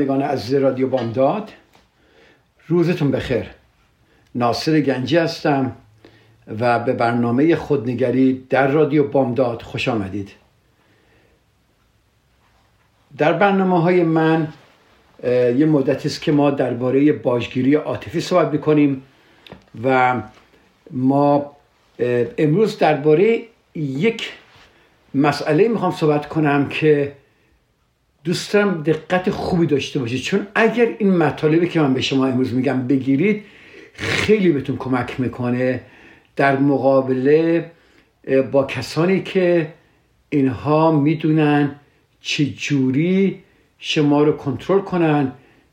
شنوندگان عزیز رادیو بامداد روزتون بخیر. ناصر گنجی هستم و به برنامه خودنگری در رادیو بامداد خوش آمدید. در برنامه های من یه مدتی است که ما درباره باجگیری عاطفی صحبت می‌کنیم و ما امروز درباره یک مسئله می‌خوام صحبت کنم که دوست دارم دقت خوبی داشته باشید. چون اگر این مطالبی که من به شما امروز میگم بگیرید خیلی بهتون کمک می‌کنه در مقابله با کسانی که اینها می‌دونن چه جوری شما رو کنترل کنن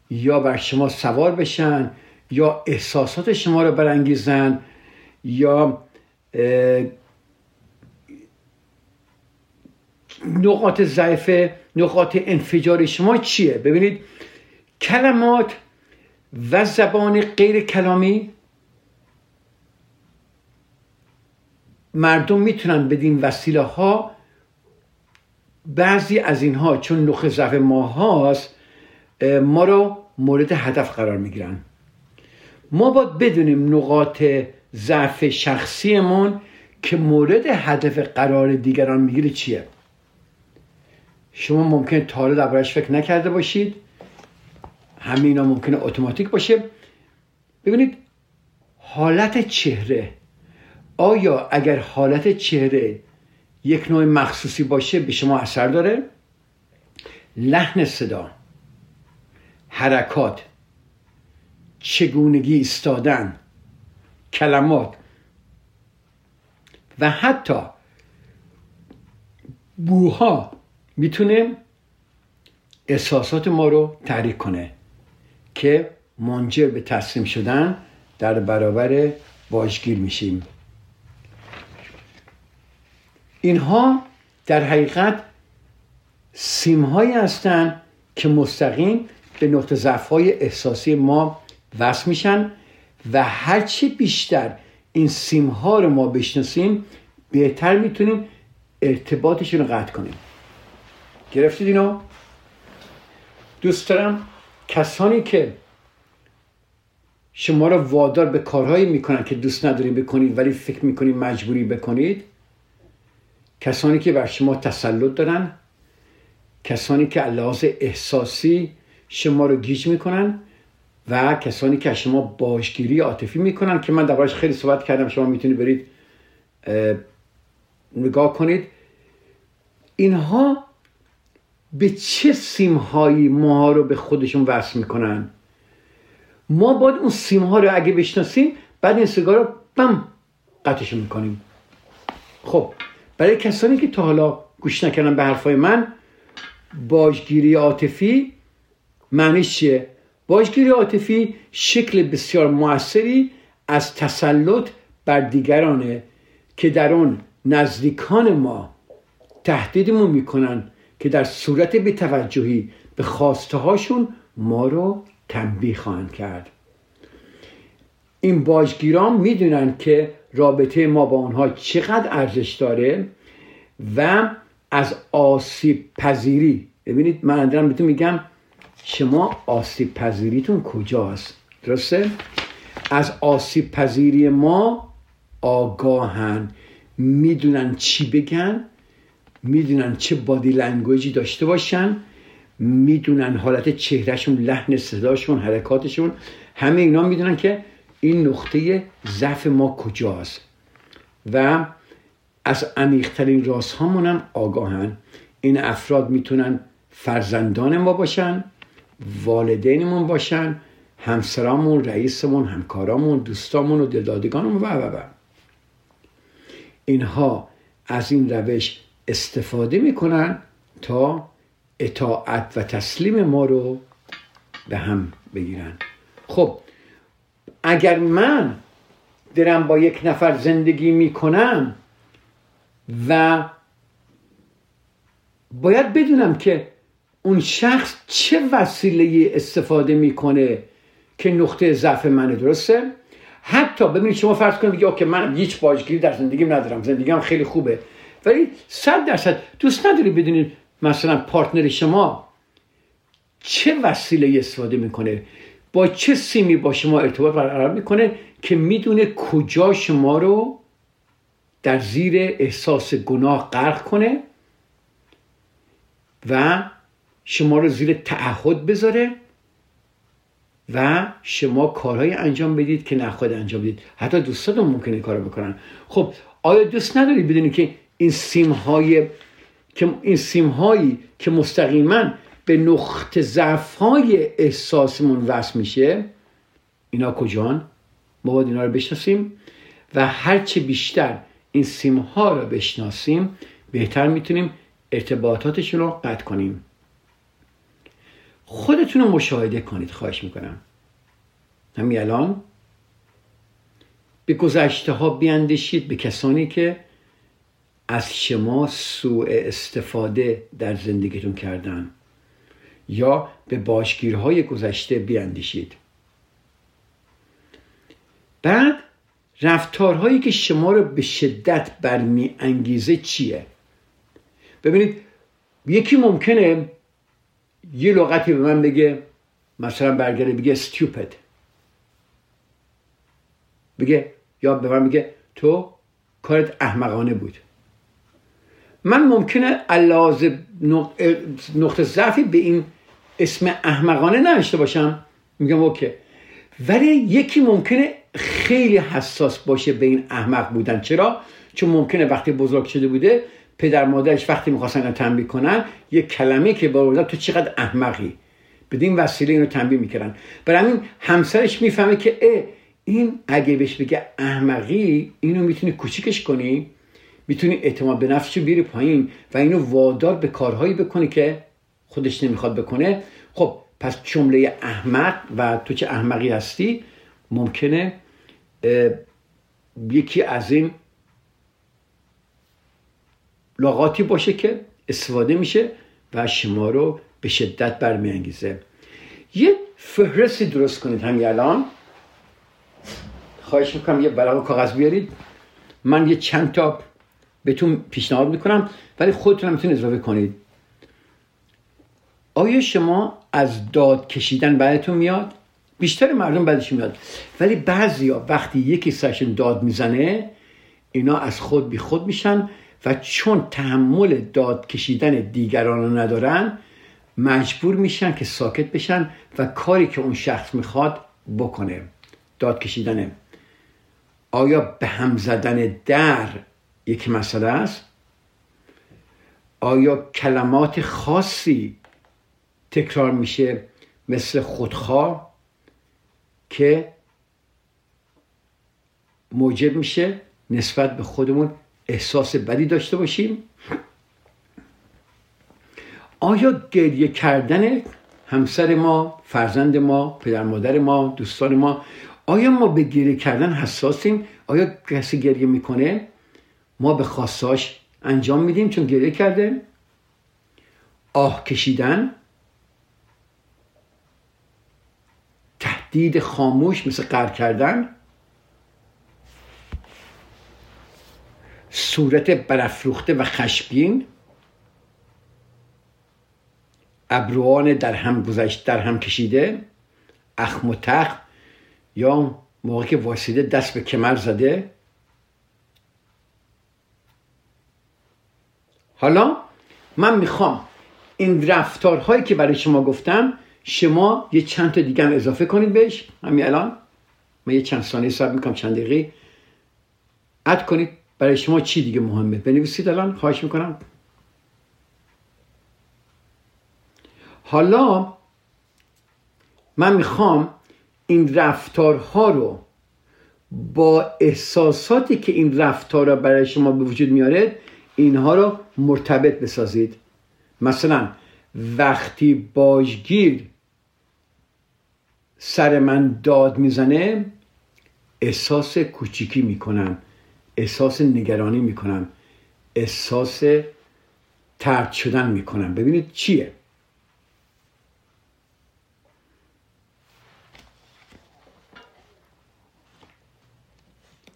یا بر شما سوار بشن یا احساسات شما رو برانگیزن یا نقاط ضعف نقاط انفجار شما چیه؟ ببینید کلمات و زبان غیر کلامی مردم می‌تونن بدین وسیله ها بعضی از اینها چون نخ ضعف ما هاست ما رو مورد هدف قرار می‌گیرن. ما باید بدونیم نقاط ضعف شخصیمون که مورد هدف قرار دیگران می‌گیره چیه. شما ممکن تا حالا دربارش فکر نکرده باشید. همه اینا ممکنه اتوماتیک باشه. ببینید حالت چهره. آیا اگر حالت چهره یک نوع مخصوصی باشه به شما اثر داره؟ لحن صدا حرکات چگونگی ایستادن کلمات و حتی بوها می‌تونه احساسات ما رو تحریک کنه که منجر به تسلیم شدن در برابر واژگیر میشیم. اینها در حقیقت سیمهایی هستند که مستقیم به نقطه ضعف احساسی ما وصل میشن و هرچی بیشتر این سیم ها رو ما بشناسیم بهتر می‌تونیم ارتباطشون رو قطع کنیم. گرفتید اینو؟ دوست دارم کسانی که شما رو وادار به کارهایی می‌کنن که دوست ندارید بکنید ولی فکر می‌کنید مجبوری بکنید کسانی که بر شما تسلط دارن کسانی که لحاظ احساسی شما رو گیج می‌کنن و کسانی که شما باشگیری عاطفی می‌کنن که من دربارش خیلی صحبت کردم شما می‌تونید برید نگاه کنید. اینها به چه سیمهایی ما رو به خودشون وصل می‌کنن؟ ما باید اون سیم ها رو اگه بشناسیم بعد این سیگار رو بم قطعش می‌کنیم. خب برای کسانی که تا حالا گوش نکردن به حرفای من باجگیری عاطفی معنیش چیه؟ باجگیری عاطفی شکل بسیار موثری از تسلط بر دیگرانه که در اون نزدیکان ما تهدیدمون می‌کنن. که در صورت بیتوجهی به خواسته هاشون ما رو تنبیه خواهند کرد. این باجگیران می‌دونن که رابطه ما با اونها چقدر ارزش داره و از آسیب پذیری. ببینید من دارم بهتون میگم شما آسیب پذیریتون کجاست؟ درسته؟ از آسیب پذیری ما آگاهن. می‌دونن چی بگن؟ می‌دونن چه بادی لنگویجی داشته باشن می‌دونن حالت چهرهشون لحن صداشون حرکاتشون. همه اینا می‌دونن که این نقطه ضعف ما کجاست. و از عمیقترین راست هم آگاهن. این افراد می‌تونن فرزندان ما باشن والدینمون باشن همسرامون رئیسمون همکارامون دوستامون و دلدادگانمون و و و. اینها از این روش استفاده می‌کنن تا اطاعت و تسلیم ما رو به هم بگیرن. خب اگر من درم با یک نفر زندگی می‌کنم و باید بدونم که اون شخص چه وسیله استفاده می‌کنه که نقطه ضعف منه درسته؟ حتی ببینید شما فرض کنید اوکی من هیچ باجگیری در زندگیم ندارم. زندگیم خیلی خوبه. ولی صد درصد دوست نداری بدونید مثلا پارتنر شما چه وسیله استفاده می‌کنه با چه سیمی با شما ارتباط برقرار می‌کنه که می‌دونه کجا شما رو در زیر احساس گناه غرق کنه و شما رو زیر تعهد بذاره و شما کارهای انجام بدید که نخواهید انجام بدید حتی دوستاتون ممکنه کار بکنن. خب آیا دوست نداری بدونی که این سیم های که این سیم هایی که مستقیما به نقطه ضعف های احساسمون وصل میشه اینا کجان؟ ما باید اینا رو بشناسیم و هرچه بیشتر این سیم ها رو بشناسیم بهتر می‌تونیم ارتباطاتشون رو قطع کنیم. خودتون رو مشاهده کنید خواهش می‌کنم. همین الان. به گذشته ها بیاندیشید به کسانی که از شما سوء استفاده در زندگیتون کردن. یا به باشگیرهای گذشته بیاندیشید. بعد رفتارهایی که شما رو به شدت برمی انگیزه چیه؟ ببینید یکی ممکنه یه لغتی به من بگه مثلا برگرده بگه stupid. بگه یا به من بگه تو کارت احمقانه بود. من ممکنه علاوه نقطه ضعفی به این اسم احمقانه نداشته باشم. میگم اوکی. ولی یکی ممکنه خیلی حساس باشه به این احمق بودن. چرا؟ چون ممکنه وقتی بزرگ شده بوده پدر مادرش وقتی می‌خواستن تنبیه کنن یه کلمه که با تو چقدر احمقی. بدین وسیله اینو تنبیه می‌کردن. برای همین همسرش می‌فهمه که اه این اگه بهش بگه احمقی اینو می‌تونی کوچیکش کنی؟ می‌تونی اعتماد به نفسشو بیاری پایین و اینو وادار به کارهایی بکنی که خودش نمی‌خواد بکنه. خب پس جمله احمق و تو چه احمقی هستی؟ ممکنه یکی از این لغاتی باشه که استفاده میشه و شما رو به شدت برمیانگیزه. یه فهرستی درست کنید همین الان. خواهش می‌کنم یه برای کاغذ بیارید. من یه چند تا بهتون پیشنهاد می‌کنم ولی خودتون هم می‌تونید اضافه کنید. آیا شما از داد کشیدن بعدتون میاد؟ بیشتر مردم بعدش میاد. ولی بعضیا وقتی یکی سرشون داد می‌زنه اینا از خود بی خود میشن و چون تحمل داد کشیدن دیگران رو ندارن مجبور میشن که ساکت بشن و کاری که اون شخص می‌خواد بکنه. داد کشیدنه. آیا به هم زدن در یک مسئله است. آیا کلمات خاصی تکرار میشه مثل خودخواه که موجب میشه نسبت به خودمون احساس بدی داشته باشیم؟ آیا گریه کردن همسر ما فرزند ما پدر مادر ما دوستان ما آیا ما به گریه کردن حساسیم؟ آیا کسی گریه می‌کنه؟ ما به خواستاش انجام میدیم چون گریه کرده. آه کشیدن. تهدید خاموش مثل قر کردن. صورت برافروخته و خشمگین. ابروان در هم گذشت در هم کشیده. اخم و تخ یا موقع که واسیده دست به کمر زده. حالا من می‌خوام این رفتارهایی که برای شما گفتم شما یه چند تا دیگه هم اضافه کنید بهش. همین الان من یه چند ثانیه صبر می‌کنم چند دقیقه. اد کنید. برای شما چی دیگه مهمه؟ بنویسید الان. خواهش می‌کنم. حالا من می‌خوام این رفتارها رو با احساساتی که این رفتارها برای شما به وجود میاره اینها رو مرتبط بسازید. مثلا وقتی باجگیر سر من داد می‌زنه احساس کوچیکی می‌کنم احساس نگرانی می‌کنم احساس ترد شدن می‌کنم. ببینید چیه؟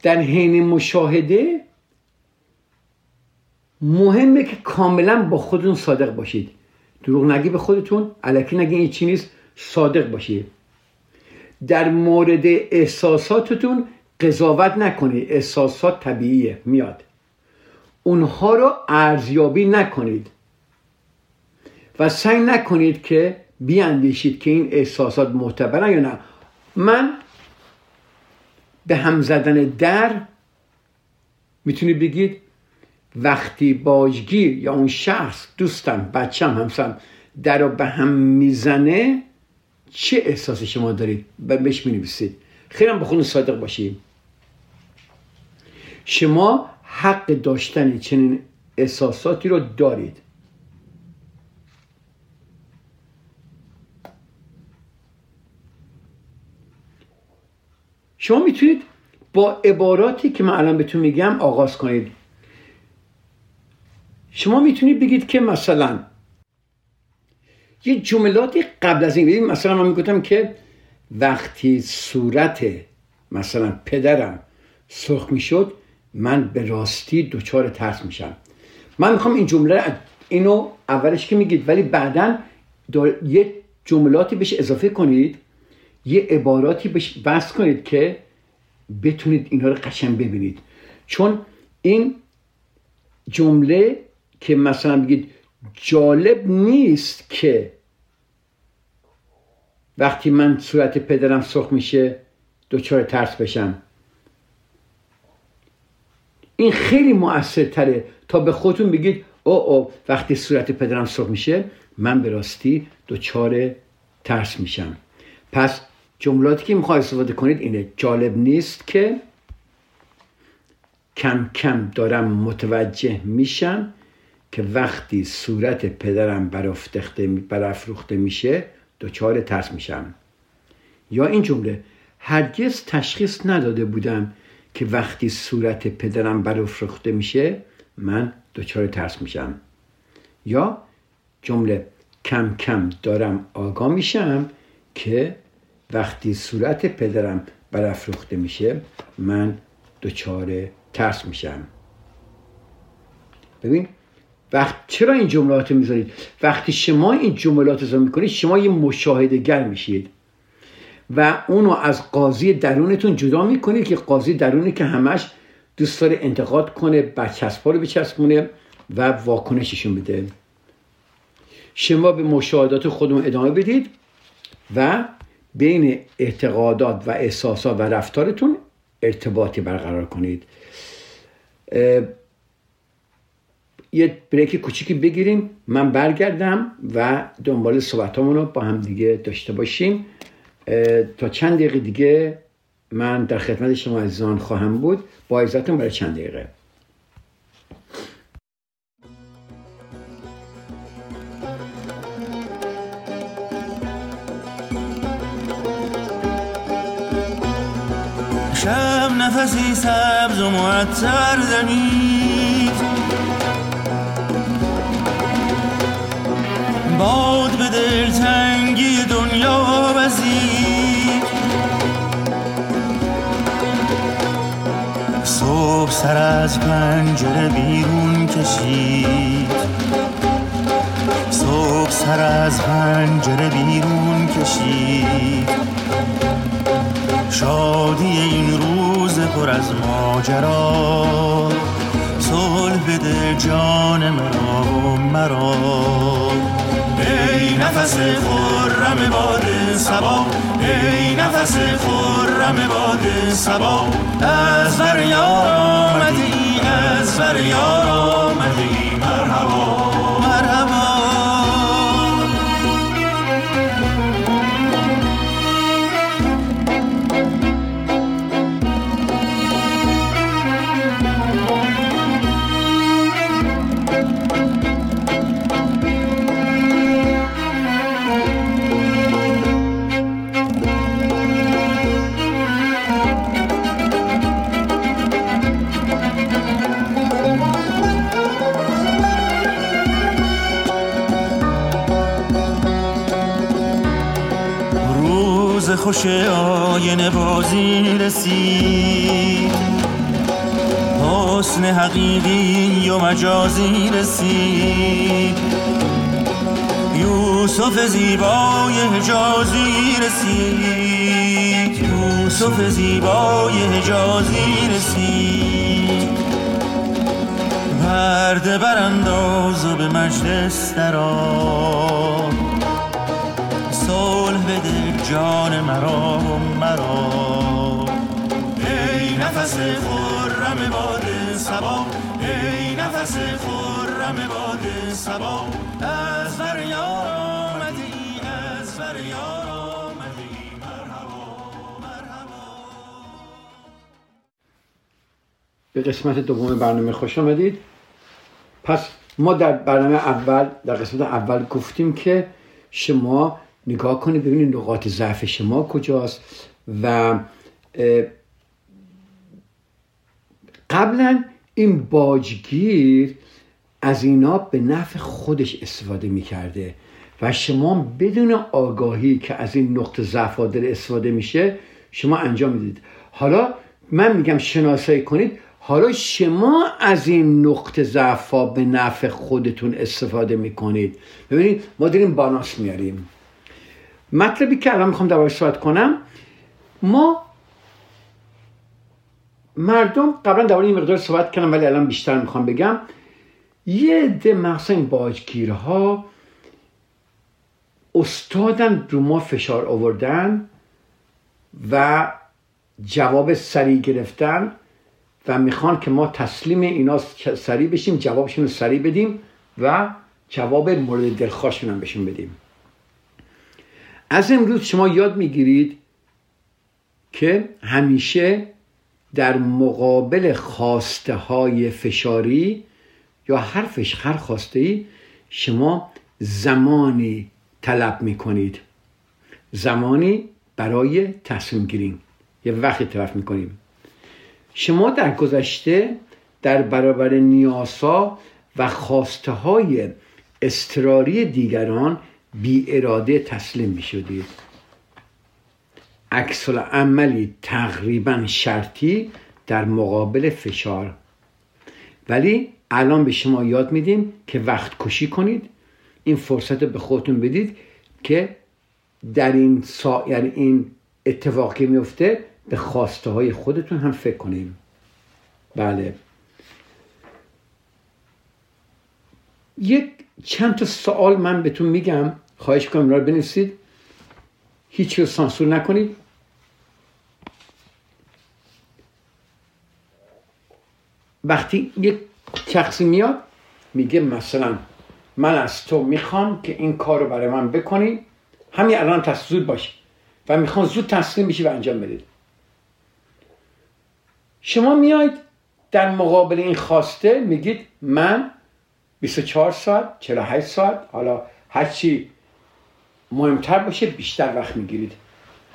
در حین مشاهده مهمه که کاملا با خودتون صادق باشید. دروغ نگی به خودتون علکی نگی این چی نیست صادق باشید. در مورد احساساتتون قضاوت نکنید احساسات طبیعیه میاد. اونها رو ارزیابی نکنید. و سعی نکنید که بیاندیشید که این احساسات معتبرن یا نه. من به هم زدن در می‌تونید بگید وقتی باجگیر یا اون شخص دوستم بچم همسرم در رو به هم می‌زنه چه احساسی شما دارید؟ بهش می نویسید خیلی هم به خودتون صادق باشید شما حق داشتن چنین احساساتی رو دارید. شما می‌تونید با عباراتی که من الان بهتون میگم آغاز کنید. شما می‌تونید بگید که مثلا یه جملاتی قبل از این بگید مثلا من می‌گفتم که وقتی صورت مثلا پدرم سرخ می‌شد من به راستی دچار ترس میشم. من می‌خوام این جمله اینو اولش که میگید ولی بعدا یه جملاتی بهش اضافه کنید یه عباراتی بهش بس کنید که بتونید اینها رو قشن ببینید. چون این جمله که مثلا بگید جالب نیست که وقتی من صورت پدرم سرخ میشه دچار ترس بشم. این خیلی تره تا به خودتون بگید او او وقتی صورت پدرم سرخ میشه من به راستی دچار ترس میشم. پس جملاتی که می‌خوای استفاده کنید اینه جالب نیست که کم کم دارم متوجه میشم که وقتی صورت پدرم برافروخته میشه دچار ترس میشم. یا این جمله هرگز تشخیص نداده بودم که وقتی صورت پدرم برافروخته میشه من دچار ترس میشم. یا جمله کم کم دارم آگاه میشم که وقتی صورت پدرم برافروخته میشه من دچار ترس میشم. ببین وقت چرا این جملات رو می‌ذارید؟ وقتی شما این جملات رو می‌کنید شما یه مشاهده گر میشید. و اونو از قاضی درونتون جدا می‌کنید که قاضی درونی که همش دوست داره انتقاد کنه برچسبا رو بچسبونه و واکنششون بده. شما به مشاهدات خودمون ادامه بدید و بین اعتقادات و احساسات و رفتارتون ارتباطی برقرار کنید. یه بریک کوچیکی بگیریم. من برگردم و دنبال صحبتامون رو با هم دیگه داشته باشیم. تا چند دقیقه دیگه من در خدمت شما عزیزان خواهم بود. با عزتون برای چند دقیقه. شب نفسی سبز و معطر دنید باد به دلتنگی دنیا وزید صبح سر از پنجره بیرون کشید. صبح سر از پنجره بیرون کشید. شادی این روز پر از ماجرا. صلح بده جان مرا و مرا. ای نفس خرم باد سبا ای نفس خرم باد سبا از بر یار آمدی از بر یار آمدی مرحبا. خوش آینه بازی رسید. حسن حقیقی و مجازی رسید. یوسف زیبای حجازی رسید. یوسف زیبای حجازی رسید. پرده برانداز و به مجلس درآ صلح بده جان مرا و مرا. ای نفس خرم باد سبا ای نفس خرم باد سبا از فریاد آمدی از فریاد آمدی مرحبا مرحبا. به قسمت دوم برنامه خوش آمدید. پس ما در برنامه اول در قسمت اول گفتیم که شما نگاه کنید ببینید نقاط ضعف شما کجاست و قبلا این باجگیر از اینا به نفع خودش استفاده می‌کرده و شما بدون آگاهی که از این نقطه ضعف داره استفاده میشه شما انجام می‌دید. حالا من میگم شناسایی کنید حالا شما از این نقطه ضعف به نفع خودتون استفاده می‌کنید. ببینید ما داریم بالانس میاریم. مطلبی که الان می‌خوام دربارش صحبت کنم ما مردم قبلا درباره این مقدار صحبت کردم ولی الان بیشتر می‌خوام بگم. یه عده مخصوصا این باجگیرها استادن رو ما فشار آوردن و جواب سریع گرفتن و می‌خوان که ما تسلیم اینا سریع بشیم جوابشون رو سریع بدیم و جواب مورد دلخواهشون هم بهشون بدیم. از امروز شما یاد می‌گیرید که همیشه در مقابل خواسته های فشاری یا هر فش هر خواسته ای شما زمانی طلب می‌کنید. زمانی برای تصمیم گیری یه وقتی طرف می‌کنیم. شما در گذشته در برابر نیازها و خواسته های استراری دیگران بی اراده تسلیم می شدید. عکس عملی تقریبا شرطی در مقابل فشار. ولی الان به شما یاد میدیم که وقت کشی کنید. این فرصت رو به خودتون بدید که در این سا... یعنی این اتفاقی میفته به خواسته های خودتون هم فکر کنیم. بله. یک چند تا سوال من بهتون میگم. خواهش کنم رو بنویسید. هیچ رو سانسور نکنید. وقتی یک شخصی میاد میگه مثلا من از تو می‌خوام که این کار رو برای من بکنی. همین الان تصویر باشه و می‌خوام زود تسلیم بشی و انجام بدید. شما میاید در مقابل این خواسته میگید من 24 ساعت 48 ساعت. حالا هرچی مهمتر باشه بیشتر وقت می‌گیرید.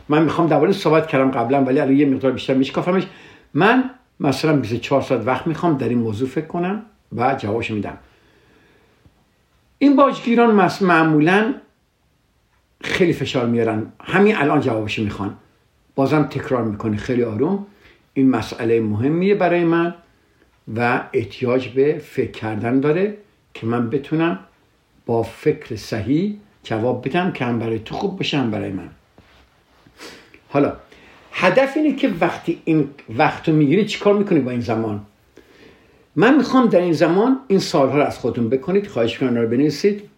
من می‌خوام درباره صحبت کردم قبلا ولی الان یه مقدار بیشتر میشکافمش. من مثلا 24 ساعت وقت می‌خوام در این موضوع فکر کنم و جوابش میدم. این باجگیران معمولا خیلی فشار میارن. همین الان جوابش می‌خوان. بازم تکرار می‌کنه. خیلی آروم. این مسئله مهمیه برای من و احتیاج به فکر کردن داره. که من بتونم با فکر صحیح جواب بدم که هم برای تو خوب باشه هم برای من. حالا هدف اینه که وقتی این وقت رو می‌گیری چیکار می‌کنی با این زمان؟ من می‌خوام در این زمان این سالها رو از خودتون بکنید خواهش کنم رو بنویسید.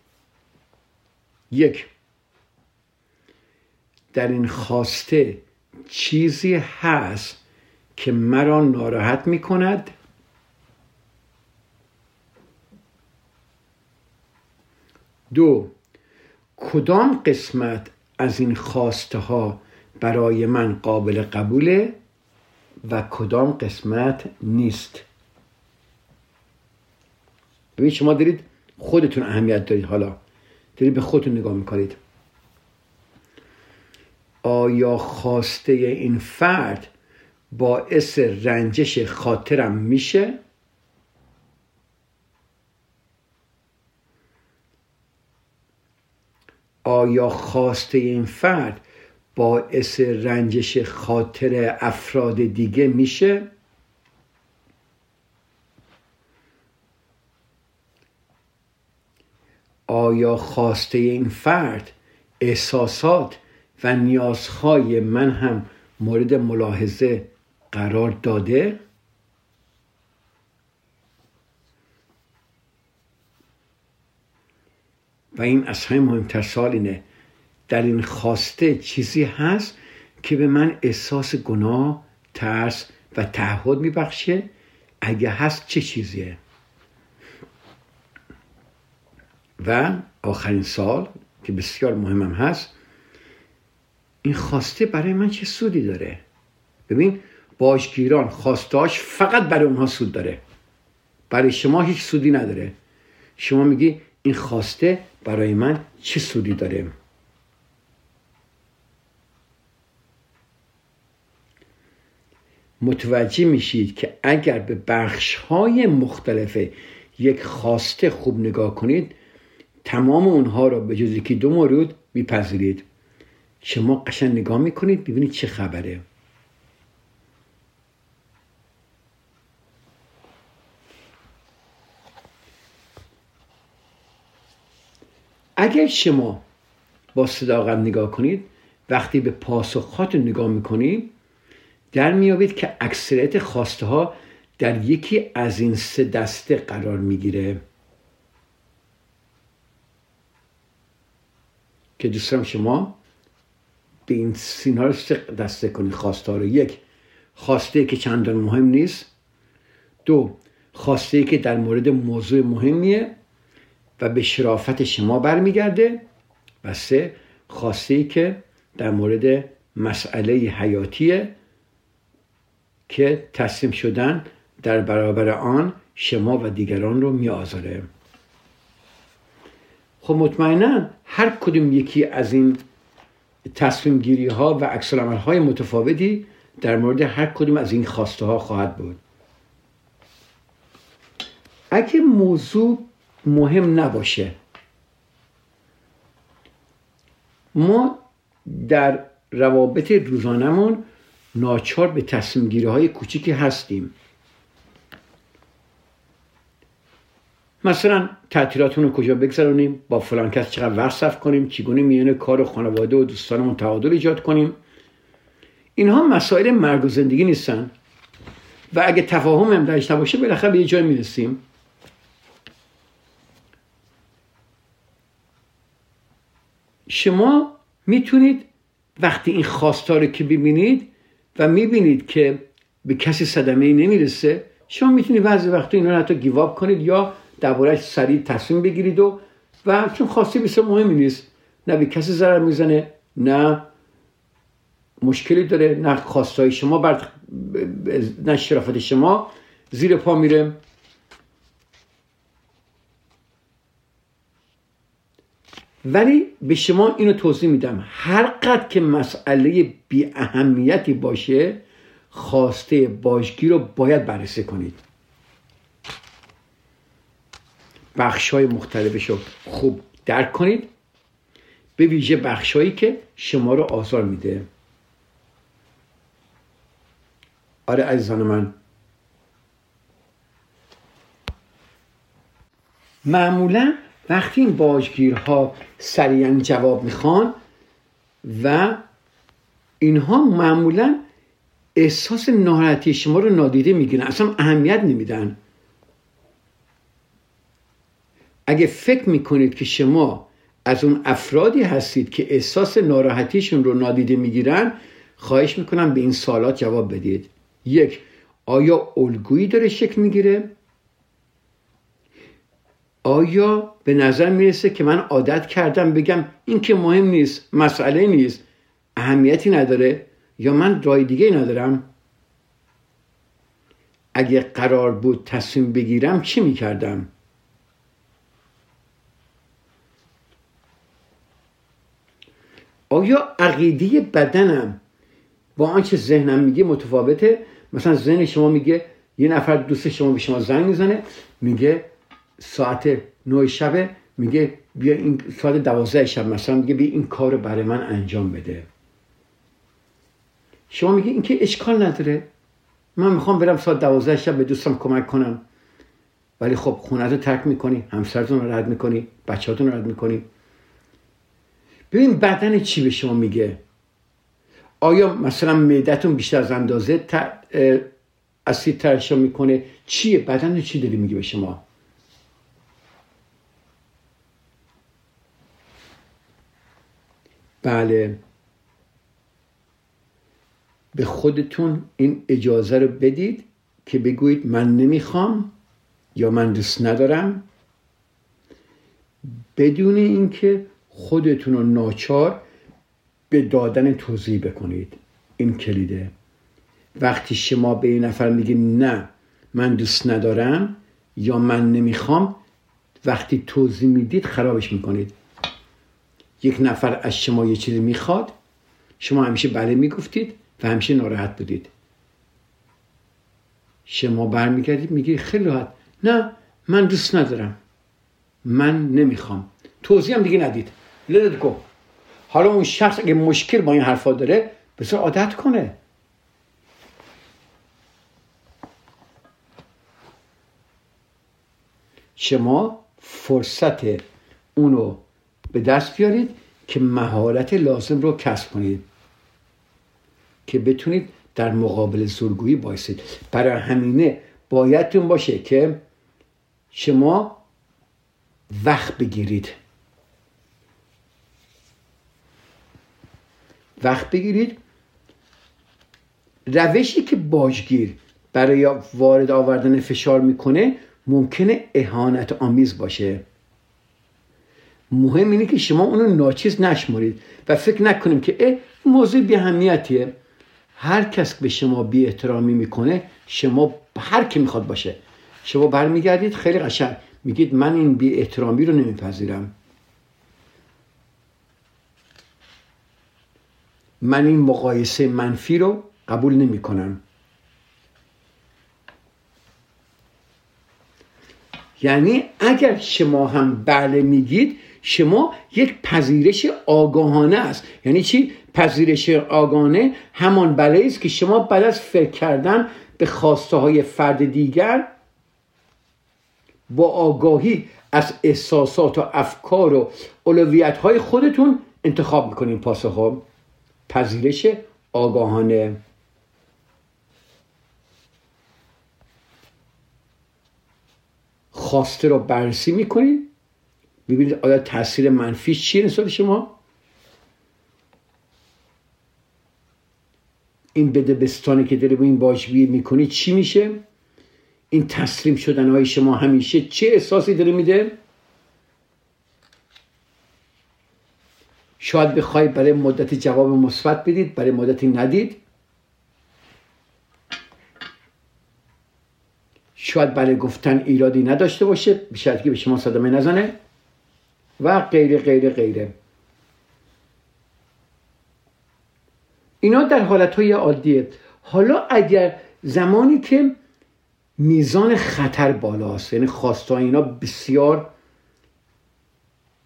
یک در این خواسته چیزی هست که مرا ناراحت می‌کند. دو کدام قسمت از این خواسته ها برای من قابل قبوله و کدام قسمت نیست؟ ببین شما دارید خودتون اهمیت دارید. حالا دارید به خودتون نگاه می‌کنید. آیا خواسته این فرد باعث رنجش خاطرم میشه؟ آیا خواسته این فرد باعث رنجش خاطر افراد دیگه میشه؟ آیا خواسته این فرد احساسات و نیازهای من هم مورد ملاحظه قرار داده؟ و این از همه مهمتر سال اینه. در این خواسته چیزی هست که به من احساس گناه ترس و تعهد میبخشه؟ اگه هست چه چیزیه؟ و آخرین سال که بسیار مهمم هست این خواسته برای من چه سودی داره؟ ببین باشگیران خواستاش فقط برای اونها سود داره. برای شما هیچ سودی نداره. شما میگی این خواسته برای من چه سودی داره متوجه میشید که اگر به بخش های مختلف یک خواسته خوب نگاه کنید تمام اونها را به جز یکی دو مورد میپذیرید. شما قشن نگاه می‌کنید ببینید چه خبره. اگر شما با صداقت نگاه کنید وقتی به پاسخات نگاه می‌کنید در میابید که اکثریت خواسته ها در یکی از این سه دسته قرار می‌گیره. که دوستم شما به این سینا رو سه دسته کنید خواسته ها رو. یک خواسته که چندان مهم نیست. دو خواسته که در مورد موضوع مهمیه. و به شرافت شما برمیگرده و سه خواسته که در مورد مسئله حیاتیه که تسلیم شدن در برابر آن شما و دیگران رو می آزاره. خب مطمئنا هر کدوم یکی از این تصمیم گیری ها و عکس های متفاوتی در مورد هر کدوم از این خواسته ها خواهد بود اگه موضوع مهم نباشه. ما در روابط روزانمون ناچار به تصمیم گیری های کوچیکی هستیم. مثلا تعطیلاتون رو کجا بگذرونیم؟ با فلان کس چقدر وقت صرف کنیم؟ چگونه میان کار و خانواده و دوستانمون تعادل ایجاد کنیم؟ اینها مسائل مرگ و زندگی نیستن. و اگه تفاهم هم درش نباشه بالاخره به یه جای می‌رسیم. شما می‌تونید وقتی این خواستار که ببینید و می‌بینید که به کسی صدمه ای نمی‌رسه شما می‌تونید بعضی وقتا اینا رو حتی گیواب کنید یا دربارهش سریع تصمیم بگیرید و و چون خواستی بسیار مهمی نیست. نه به کسی ضرر می‌زنه نه مشکلی داره نه خواستای شما بر نه شرافت شما زیر پا میره. ولی به شما اینو توضیح میدم. هر قدر که مسئله بی اهمیتی باشه خواسته باشگی رو باید بررسی کنید. بخش های مختلفش رو خوب درک کنید. به ویژه بخشهایی که شما رو آزار میده. آره عزیزان من. معمولا وقتی این باجگیرها سریعا جواب می‌خوان و اینها معمولا احساس ناراحتی شما رو نادیده می‌گیرن اصلا اهمیت نمیدن. اگه فکر می‌کنید که شما از اون افرادی هستید که احساس ناراحتیشون رو نادیده می‌گیرن خواهش می‌کنم به این سالات جواب بدید. یک آیا الگویی داره شکل می‌گیره؟ آیا به نظر می‌رسه که من عادت کردم بگم این که مهم نیست مسئله نیست. اهمیتی نداره یا من رای دیگه ندارم؟ اگه قرار بود تصمیم بگیرم چی می‌کردم؟ آیا عقیده بدنم با آنچه ذهنم میگه متفاوته؟ مثلا ذهن شما میگه یه نفر دوست شما به شما زنگ می‌زنه میگه ساعت نه شبه میگه بیا این ساعت دوازده شب مثلا میگه بیا این کار برای من انجام بده. شما میگی این که اشکال نداره. من می‌خوام برم ساعت دوازده شب به دوستم کمک کنم. ولی خب خونه رو ترک می‌کنی همسرتون رو رد می‌کنی بچهاتون رو رد می‌کنی. ببین بدن چی به شما میگه؟ آیا مثلا معدتون بیشتر از اندازه اسید ترشا می‌کنه؟ چیه؟ بدن چی داری میگه به شما؟ بله. به خودتون این اجازه رو بدید که بگویید من نمی‌خوام یا من دوست ندارم. بدون اینکه خودتون رو ناچار به دادن توضیح بکنید این کلیده. وقتی شما به این نفر میگید نه من دوست ندارم یا من نمی‌خوام وقتی توضیح می‌دید خرابش می‌کنید. یک نفر از شما یه چیزی می‌خواد شما همیشه بله می‌گفتید و همیشه ناراحت بودید. شما برمیگردید میگید خیلی راحت. نه من دوست ندارم. من نمی‌خوام. توضیح هم دیگه ندید. لدت گو حالا اون شخص اگه مشکل با این حرفا داره بسیار عادت کنه. شما فرصت اونو به دست بیارید که مهارت لازم رو کسب کنید. که بتونید در مقابل زورگویی بایستید. برای همینه بایدتون باشه که شما وقت بگیرید. وقت بگیرید. روشی که باجگیر برای وارد آوردن فشار می‌کنه ممکنه اهانت آمیز باشه. مهم اینه که شما اونو ناچیز نشمارید و فکر نکنیم که اه موضوع بی اهمیتیه. هر کس به شما بی احترامی می‌کنه شما هر کی می‌خواد باشه. شما برمیگردید خیلی قشنگ. میگید من این بی احترامی رو نمیپذیرم. من این مقایسه منفی رو قبول نمی کنم یعنی اگر شما هم بله میگید شما یک پذیرش آگاهانه است. یعنی چی؟ پذیرش آگاهانه همان بله است که شما بعد از فکر کردن به خواسته های فرد دیگر با آگاهی از احساسات و افکار و اولویت های خودتون انتخاب می‌کنین پاسخ پذیرش آگاهانه. خواسته رو بررسی می‌کنید ببینید آیا تاثیر منفیش چیه نسبت شما؟ این بده بستانی که داره با این باجبی می‌کنی چی میشه؟ این تسلیم شدن های شما همیشه چه احساسی داره میده؟ شاید بخوای برای مدت جواب مثبت بدید برای مدتی ندید. شاید برای گفتن ایرادی نداشته باشه بیشتر که به شما صدمه نزنه. و غیره غیره غیره. اینا در حالت های عادیه حالا اگر زمانی که میزان خطر بالاست یعنی خواسته اینا بسیار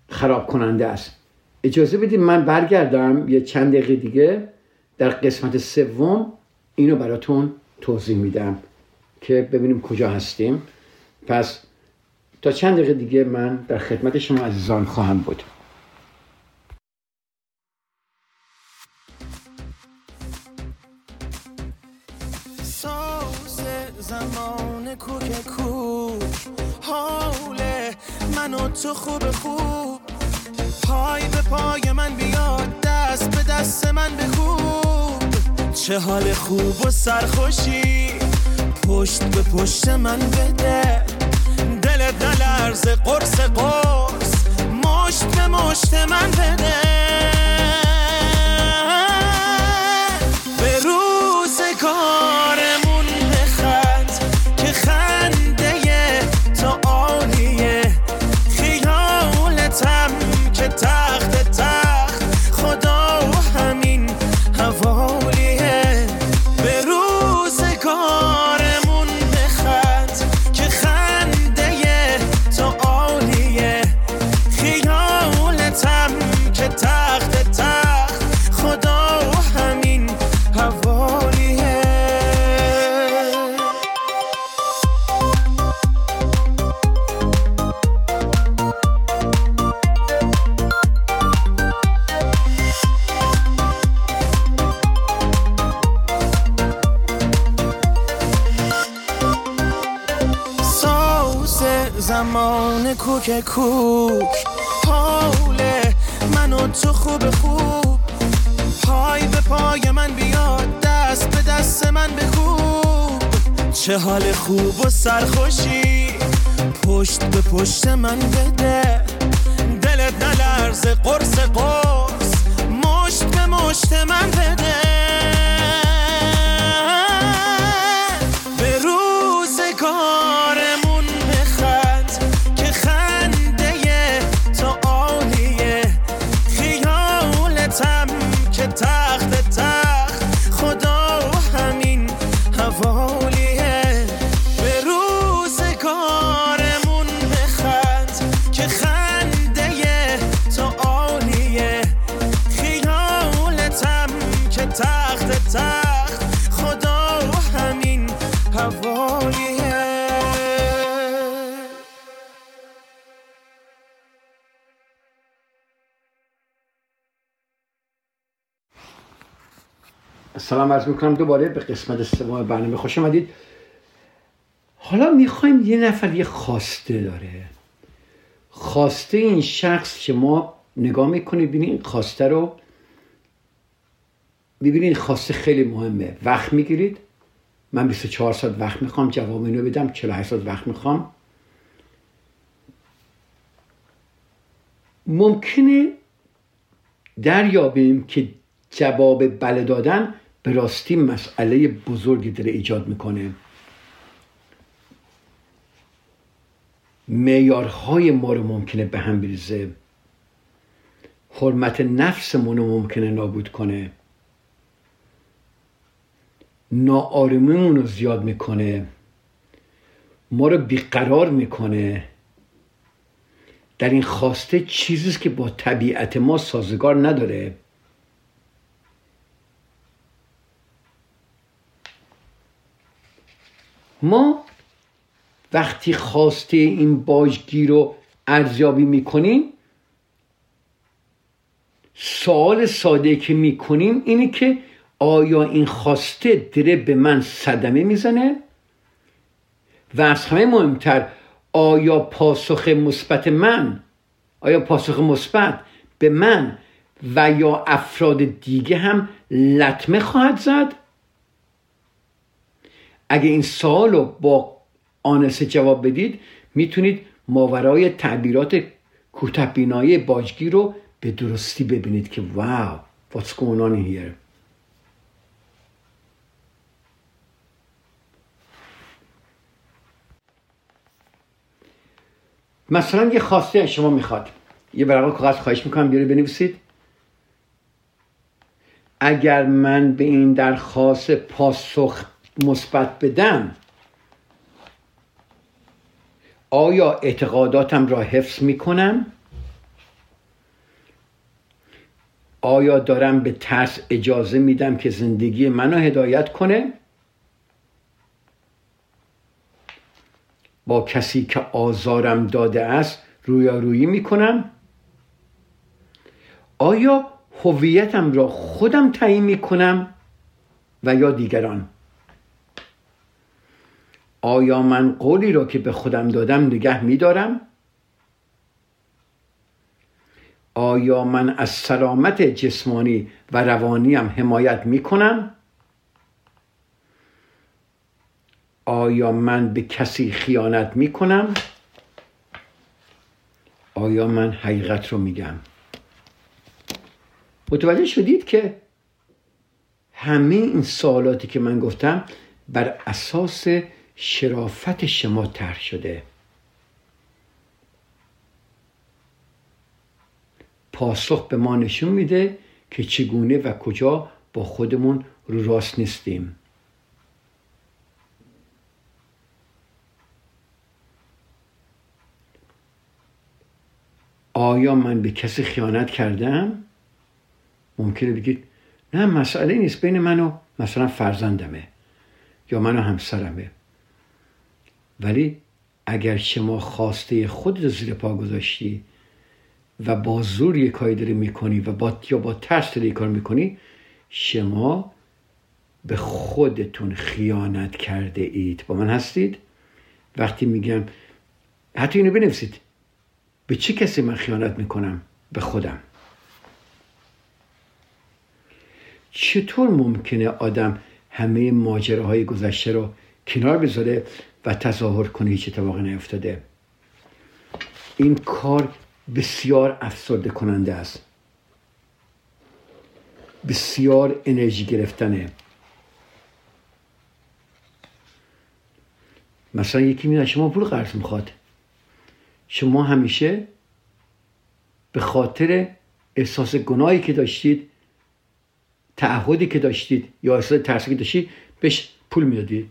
خراب کننده است. اجازه بدید من برگردم یه چند دقیقه دیگه. در قسمت سوم اینو براتون توضیح میدم که ببینیم کجا هستیم. پس تا چند دقیقه دیگه من در خدمت شما عزیزان خواهم بود. زمان کوک کوک حال من و تو خوب خوب. پای به پای من بیاد دست به دست من بخوب چه حال خوب و سرخوشی پشت به پشت من بده. نلرز قرص قرص مشت به مشت من بده. کوک. حاله من تو خوب خوب. پای به پای من بیاد دست به دست من بکوب. چه حال خوب و سرخوشی. پشت به پشت من بده. دلت نلرزه قرص قرص. مشت به مشت من بده. سلام عرض می‌کنم دوباره به قسمت سوم برنامه خوش آمدید. حالا می‌خوایم یه نفر یه خواسته داره. خواسته این شخص که ما نگاه می‌کنید ببینید خواسته رو ببینید خواسته خیلی مهمه. وقت می‌گیرید. من 24 ساعت وقت می‌خوام جواب اینو بدم. 48 ساعت وقت می‌خوام. ممکنه دریابیم که جواب بله دادن به راستی مسئله بزرگی داره ایجاد می‌کنه. معیارهای ما رو ممکنه به هم بریزه. حرمت نفسمون رو ممکنه نابود کنه. ناآرومیمون رو زیاد می‌کنه. ما رو بیقرار می‌کنه. در این خواسته چیزیست که با طبیعت ما سازگار نداره. ما وقتی خواسته این باجگیر رو ارزیابی می‌کنیم سوال ساده که می‌کنیم اینه که آیا این خواسته داره به من صدمه می‌زنه؟ و از همه مهمتر آیا پاسخ مثبت من آیا پاسخ مثبت به من و یا افراد دیگه هم لطمه خواهد زد؟ اگه این سوال رو با آنسه جواب بدید می‌تونید ماورای تعبیرات کوتهبینایی باجگیر رو به درستی ببینید که واو what's going on here? مثلا یه خواسته از شما می‌خواد. یه ورقه کاغذ خواهش می‌کنم بیاره بنویسید. اگر من به این درخواست پاسخ مثبت بدم آیا اعتقاداتم را حفظ می‌کنم؟ آیا دارم به ترس اجازه میدم که زندگی منو هدایت کنه؟ با کسی که آزارم داده است رویارویی می‌کنم؟ آیا هویتم را خودم تعیین می‌کنم و یا دیگران؟ آیا من قولی را که به خودم دادم نگه میدارم؟ آیا من از سلامت جسمانی و روانیم حمایت می‌کنم؟ آیا من به کسی خیانت می‌کنم؟ آیا من حقیقت رو میگم؟ متوجه شدید که همه این سوالاتی که من گفتم بر اساس شرافت شما طرح شده. پاسخ به ما نشون میده که چگونه و کجا با خودمون رو راست نیستیم. آیا من به کسی خیانت کردم؟ ممکنه بگید نه مسئله نیست بین من و مثلا فرزندمه یا من و همسرمه. ولی اگر شما خواسته خود رو زیر پا گذاشتی و با زور یک کاری داری می‌کنی و با یا با ترس داری کار می‌کنی شما به خودتون خیانت کرده اید. با من هستید؟ وقتی میگم حتی اینو بنویسید. به چه کسی من خیانت می‌کنم؟ به خودم. چطور ممکنه آدم همه ماجراهای گذشته رو کنار بذاره و تظاهر کنه هیچ اتفاقی نیفتاده. این کار بسیار افسرده کننده است. بسیار انرژی گرفتنه. مثلا یکی میاد شما پول قرض می‌خواد. شما همیشه به خاطر احساس گناهی که داشتید تعهدی که داشتید یا احساس ترسی که داشتید بهش پول می‌دادید.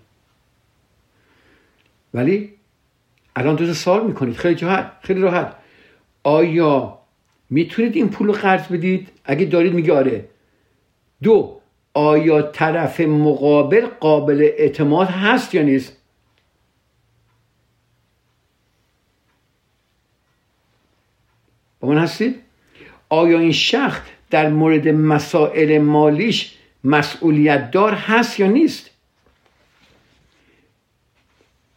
ولی الان دو سوال می‌کنید. خیلی راحت خیلی راحت. آیا می‌تونید این پول رو قرض بدید؟ اگه دارید میگه آره. دو آیا طرف مقابل قابل اعتماد هست یا نیست؟ با من هستید؟ آیا این شخص در مورد مسائل مالیش مسئولیت دار هست یا نیست؟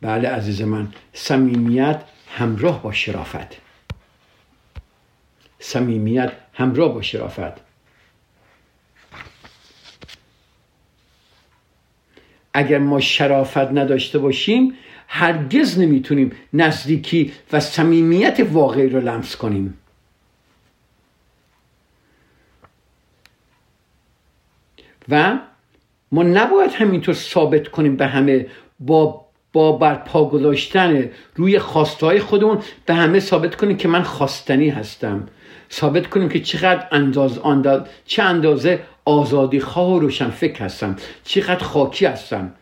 بله عزیز من صمیمیت همراه با شرافت. صمیمیت همراه با شرافت. اگر ما شرافت نداشته باشیم هرگز نمی‌تونیم نزدیکی و صمیمیت واقعی رو لمس کنیم. و ما نباید همینطور ثابت کنیم به همه با با برپا گذاشتن روی خواستهای خودمون به همه ثابت کنیم که من خواستنی هستم. ثابت کنیم که چقدر انداز انداز چه اندازه آزادی خواه و روشن فکر هستم. چقدر خاکی هستم.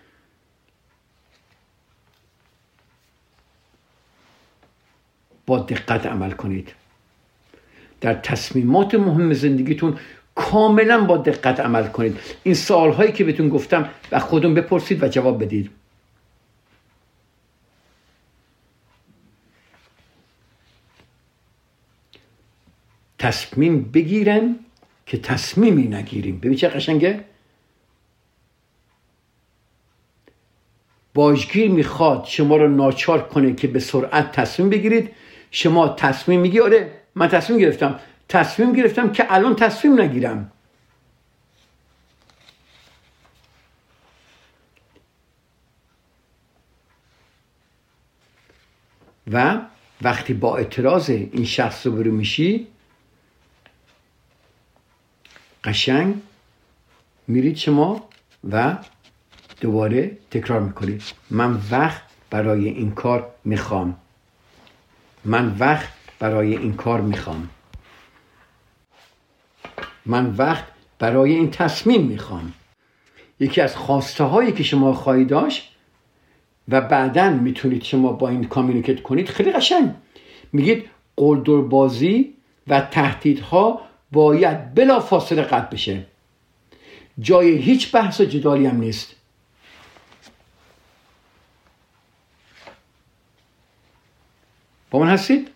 با دقت عمل کنید. در تصمیمات مهم زندگیتون کاملا با دقت عمل کنید. این سوال هایی که بهتون گفتم و خودتون بپرسید و جواب بدید. تصمیم بگیرن که تصمیمی نگیریم. ببین چه قشنگه؟ باجگیر می‌خواد شما رو ناچار کنه که به سرعت تصمیم بگیرید. شما تصمیم میگی آره من تصمیم گرفتم. تصمیم گرفتم که الان تصمیم نگیرم. و وقتی با اعتراض این شخص رو برو میشی قشنگ میرید شما و دوباره تکرار می‌کنید. من وقت برای این کار می‌خوام. من وقت برای این کار می‌خوام. من وقت برای این تصمیم می‌خوام. یکی از خواسته هایی که شما خواهید داشت و بعدا می‌تونید شما با این کامیونیکت کنید خیلی قشنگ. میگید قلدربازی و تهدیدها باید بلا فاصله قطع بشه. جای هیچ بحث و جدالی هم نیست. با من هستید؟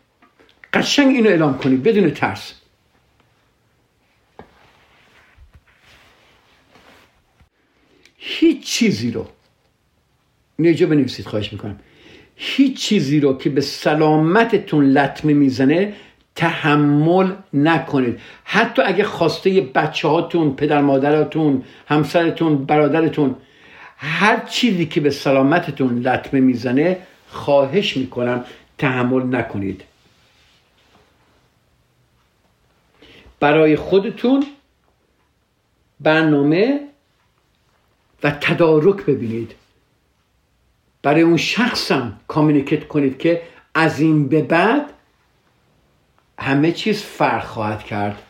قشنگ اینو اعلام کنید بدون ترس. هیچ چیزی رو اینجا بنویسید خواهش می‌کنم. هیچ چیزی رو که به سلامتتون لطمه می‌زنه تحمل نکنید. حتی اگه خواسته بچه هاتون پدر مادراتون همسرتون برادرتون هر چیزی که به سلامتتون لطمه می‌زنه خواهش می‌کنم تحمل نکنید. برای خودتون برنامه و تدارک ببینید. برای اون شخصم کامیونیکت کنید که از این به بعد همه چیز فرق خواهد کرد.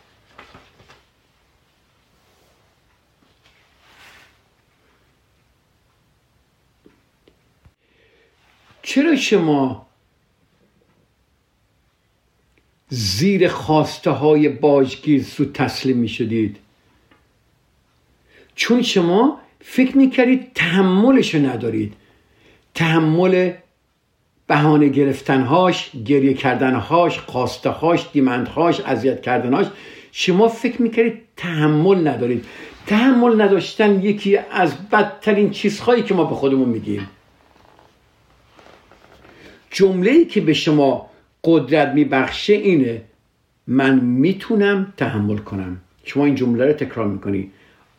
چرا شما زیر خواسته های باجگیر زود تسلیم می شدید چون شما فکر می کردید تحملش ندارید. تحمل بهانه گرفتنهاش گریه کردنهاش خواستههاش دیمندهاش اذیت کردنهاش شما فکر می‌کردید تحمل ندارید. تحمل نداشتن یکی از بدترین چیزهایی که ما به خودمون میگیم. جمله ای که به شما قدرت میبخشه اینه من می‌تونم تحمل کنم. شما این جمله رو تکرار می‌کنی.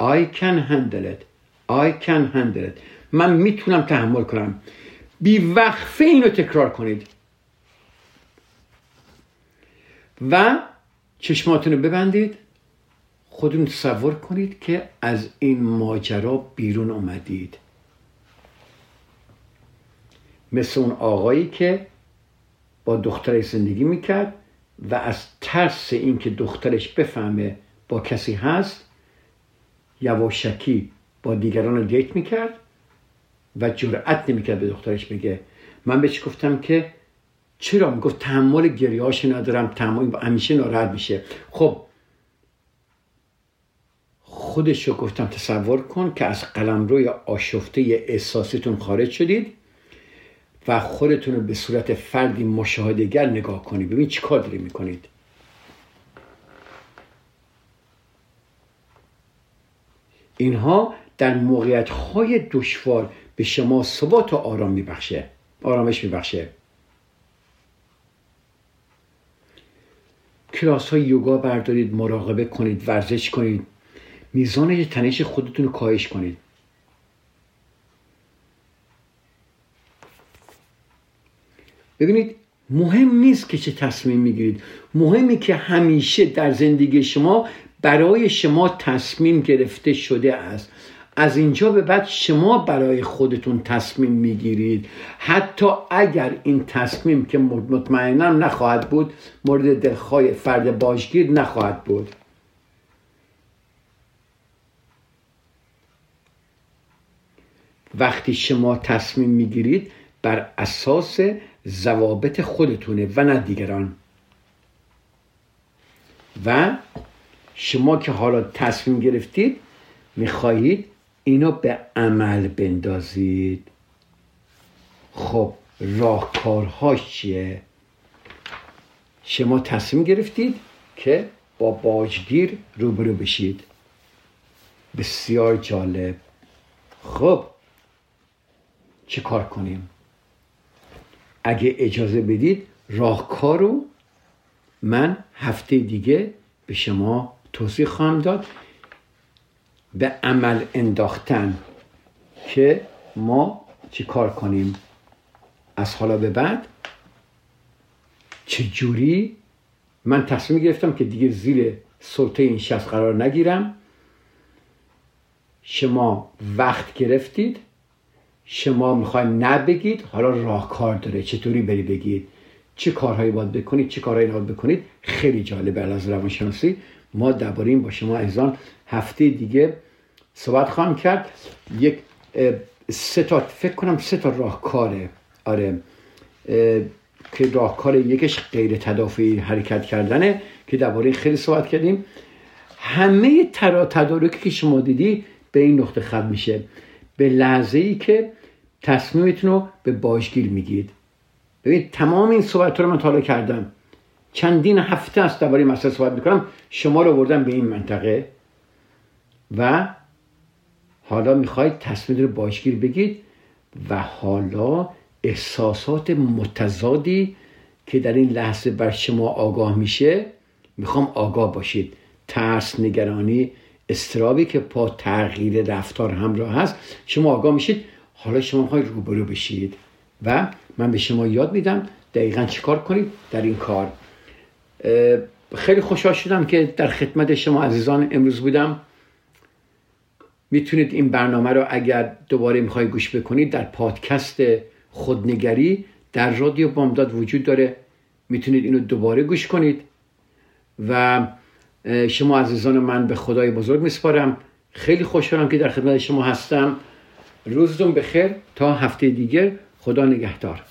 I can handle it. I can handle it. من می‌تونم تحمل کنم. بی وقفه اینو تکرار کنید. و چشماتون رو ببندید. خودتون تصور کنید که از این ماجرا بیرون آمدید مثل اون آقایی که با دخترش زندگی می‌کرد و از ترس اینکه دخترش بفهمه با کسی هست یواشکی با دیگران رو دیت می‌کرد. و جرأت نمی‌کرد به دخترش بگه. من بهش گفتم که چرا؟ می‌گفت تحمل گریهاش ندارم تحمل همیشه ناراحت میشه. خب خودش رو گفتم تصور کن که از قلم روی آشفته احساسیتون خارج شدید و خودتون رو به صورت فردی مشاهدگر نگاه کنید. ببین چی کار داری می‌کنید. اینها در موقعیت های دشوار به شما ثبات و آرام میبخشه. آرامش میبخشه. کلاس های یوگا بردارید مراقبه کنید ورزش کنید. میزان تنش خودتون رو کاهش کنید. ببینید مهم نیست که چه تصمیم می‌گیرید. مهمی که همیشه در زندگی شما برای شما تصمیم گرفته شده است. از اینجا به بعد شما برای خودتون تصمیم می‌گیرید. حتی اگر این تصمیم که مطمئنا نخواهد بود مورد دلخواه فرد باشگیر نخواهد بود. وقتی شما تصمیم می‌گیرید بر اساس ضوابط خودتونه و نه دیگران. و شما که حالا تصمیم گرفتید می‌خواهید اینو به عمل بندازید. خب راهکارهاش چیه؟ شما تصمیم گرفتید که با باجگیر روبرو بشید. بسیار جالب. خب چه کار کنیم؟ اگه اجازه بدید راهکار رو من هفته دیگه به شما توضیح خواهم داد. به عمل انداختن که ما چی کار کنیم؟ از حالا به بعد چجوری؟ من تصمیم گرفتم که دیگه زیر سلطه این شخص قرار نگیرم. شما وقت گرفتید. شما می‌خواید نبگید. حالا راهکار داره. چطوری بری بگید؟ چه کارهایی باید بکنید؟ چه کارهایی باید بکنید؟ خیلی جالبه. از روانشناسی ما درباره این با شما ایزان هفته دیگه صحبت خواهم کرد. یک سه تا فکر کنم سه تا راهکاره آره که راهکار یکش غیر تدافعی حرکت کردنه که درباره خیلی صحبت کردیم. همه ترا تدارکی که شما دیدی به این نقطه ختم میشه. به لحظه ای که تصمیمتون رو به باشگیر میگید ببینید تمام این صحبت رو من تالا کردم. چندین هفته است درباره مسئله صحبت می‌کنم. شما رو بردم به این منطقه و حالا می‌خواید تصمیم رو باشگیر بگید و حالا احساسات متضادی که در این لحظه بر شما آگاه میشه می‌خوام آگاه باشید. ترس نگرانی استرابی که با تغییر رفتار همراه هست شما آگاه میشید. حالا شما می‌خواید روبرو بشید و من به شما یاد میدم دقیقا چیکار کنید در این کار. خیلی خوشحال شدم که در خدمت شما عزیزان امروز بودم. می‌تونید این برنامه رو اگر دوباره می‌خوای گوش بکنید در پادکست خودنگری در رادیو بامداد وجود داره. می‌تونید اینو دوباره گوش کنید. و شما عزیزان من به خدای بزرگ میسپارم. خیلی خوشحالم که در خدمت شما هستم. روزتون بخیر. تا هفته دیگر خدا نگهدار.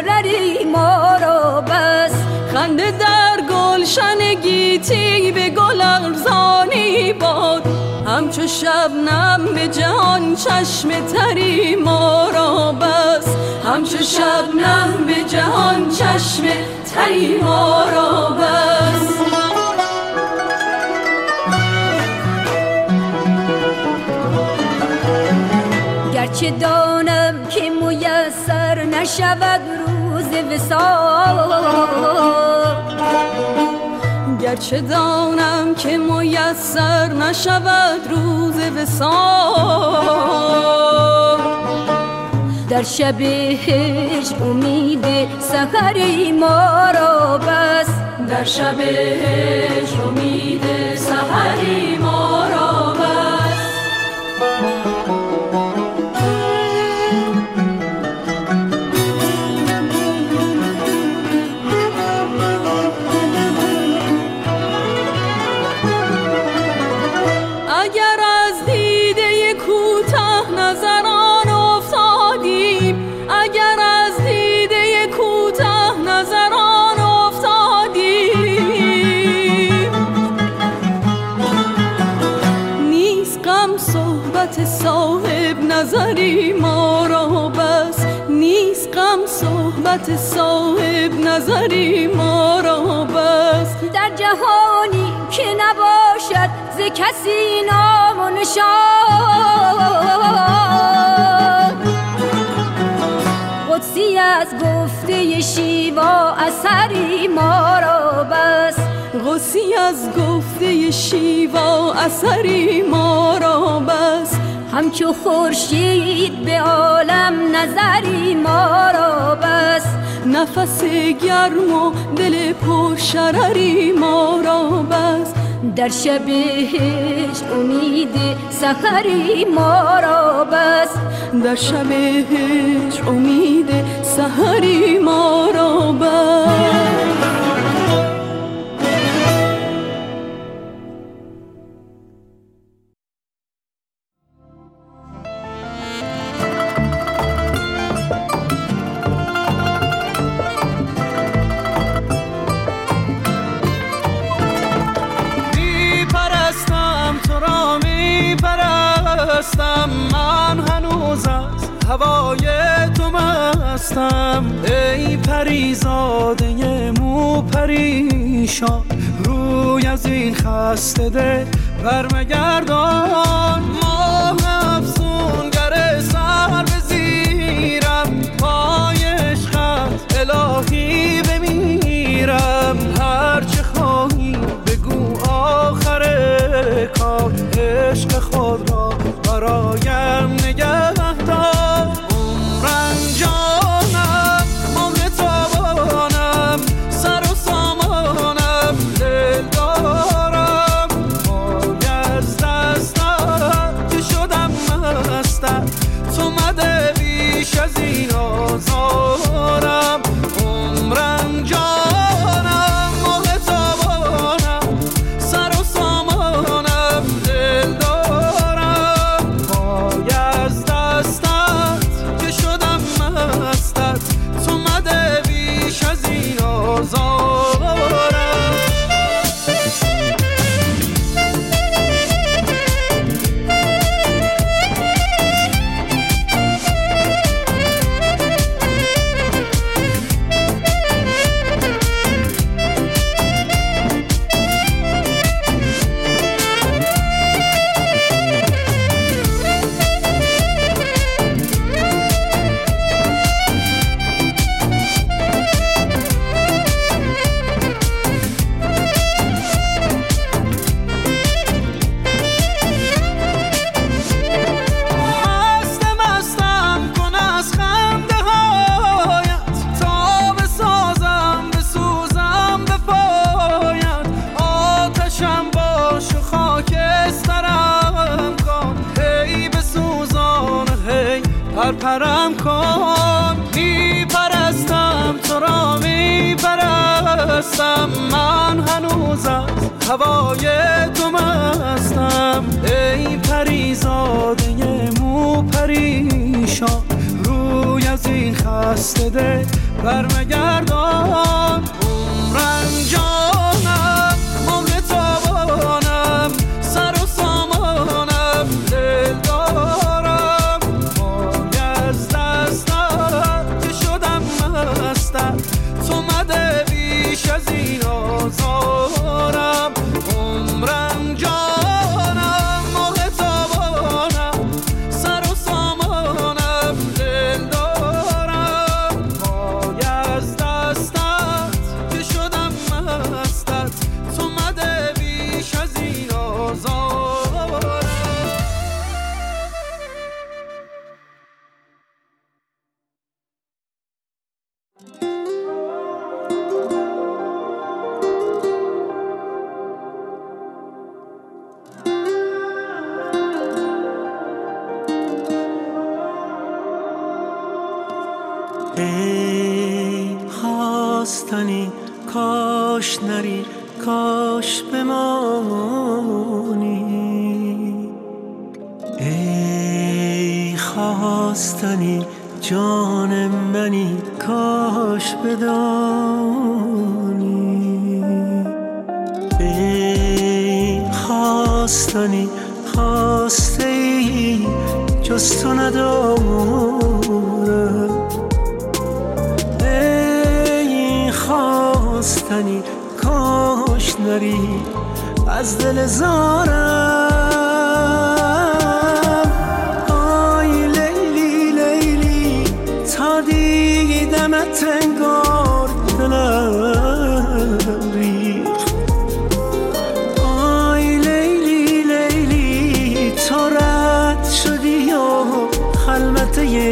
شرری ما را بس. خنده در گلشن گیتی به گل ارزانی باد. همچو شبنم به جهان چشم تری ما را بس. همچو شبنم به جهان چشم تری ما را بس. گرچه دانم که میسر نشود روز وسال گرچه دانم که میسر نشود روز وسال در شب هجر امید سحری ما را بس در شب هجر امید سحری ما را صحبت صاحب نظری ما را بس در جهانی که نباشد ز کسی نام و نشان. قدسی از گفته شیوا اثری ما را بس غصی از گفته شیوا اثری ما را بس همچو خورشید به عالم نظری ما را بس. نفس گرم و دل پر شرری ما را بس. در شب هجر امید سحری ما را بس. در شب هجر امید سحری ما را بس. ده برمگردان برمگردان عمرم جانم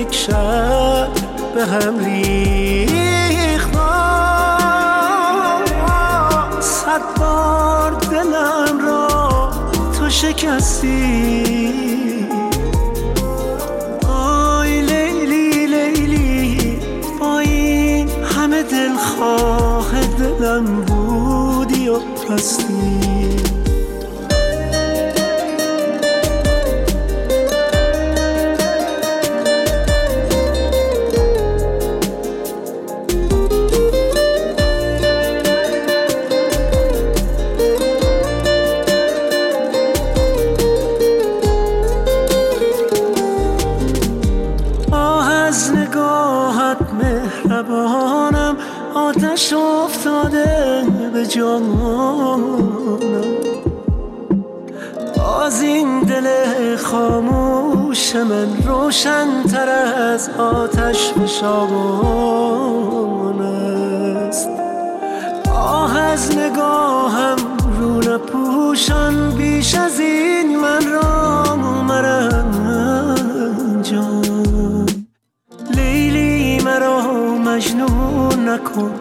یک شب به هم ریخت. صد بار دلم را تو شکستی. آی لیلی لیلی با این همه دلخواه دلم بودی و رستی جانم. باز این دل خاموش من روشن تر از آتش بشابان است. آه از نگاهم رو نپوشان بیش از این من را مرنجان لیلی مرا مجنون نکن.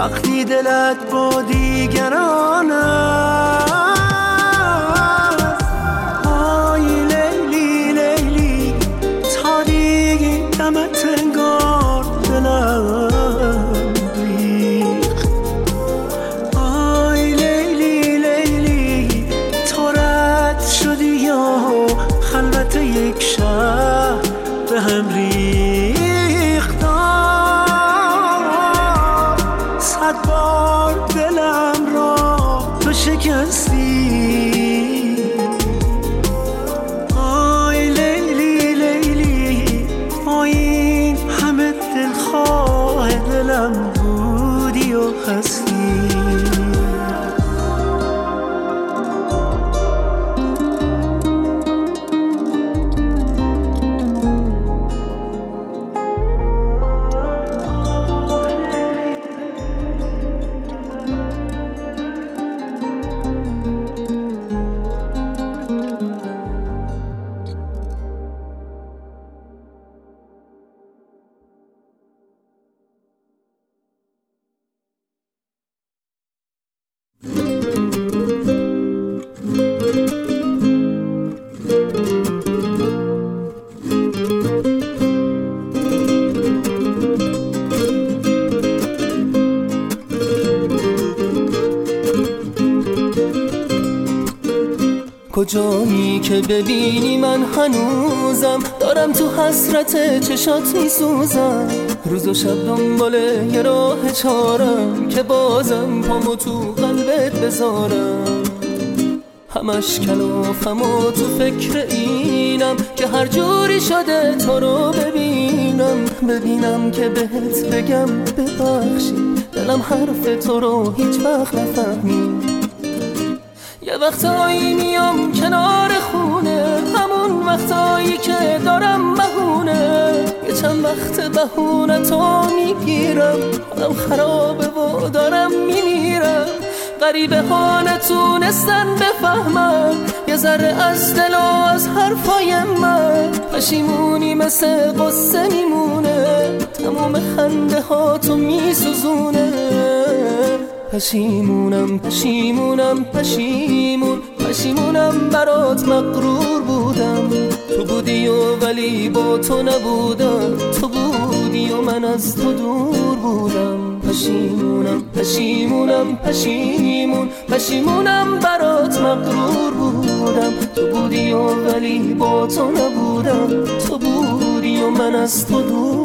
وقتی دلت با دیگران است. آی لیلی لیلی تا دیدمت انگار دلم آی لیلی لیلی تو رد شدی یا خلوت یک شب به هم ریخت. صد بار دلم را تو شکستی. حسرت چشات میسوزم روز و شب دنبال یه راه چارم که بازم پامو تو قلبت بذارم. همش کلافم و تو فکر اینم که هر جوری شده تو رو ببینم. ببینم که بهت بگم ببخشی. دلم حرف تو رو هیچ وقت نفهمید یه وقتایی میام کنار همون وقتایی که دارم بهونه یه چند وقت بهونه تو می‌گیرم. حالم خرابه و دارم میمیرم. غریبه ها نتونستن بفهمم یه ذره از دل و از حرفای من. پشیمونی مثل قصه میمونه. تموم خنده ها تو میسوزونه. پشیمونم پشیمونم پشیمون. پشیمونم برات مقرور بودم. تو بودی و ولی با تو نبودم. تو بودی و من از تو دور بودم. پشیمونم پشیمونم پشیمون پشیمونم برات مقرور بودم. تو بودی و ولی با تو نبودم. تو بودی و من از تو دور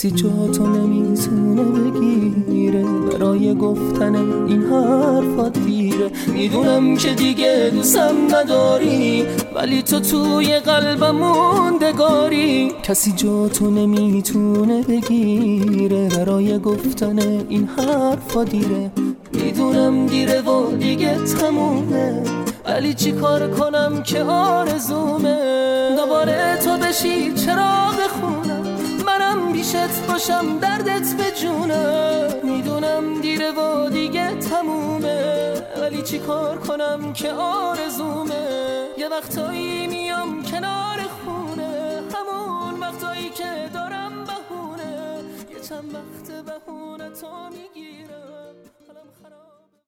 کسی جاتو نمی‌تونه بگیره. برای گفتن این حرفات دیره می‌دونم که دیگه دوستم نداری ولی تو توی قلبم موندگاری. کسی جاتو نمی‌تونه بگیره. برای گفتن این حرفا دیره می‌دونم دیره و دیگه تمومه ولی چی کار کنم که آرزومه؟ دوباره تو بشی چراغ خونم بیشت باشم دردت به جونم می‌دونم دیره و دیگه تمومه. ولی چی کار کنم که آرزومه؟ یه وقتایی میام کنار خونه. همون وقتایی که دارم بهونه. یه چند وقت بهونه تو می‌گیرم.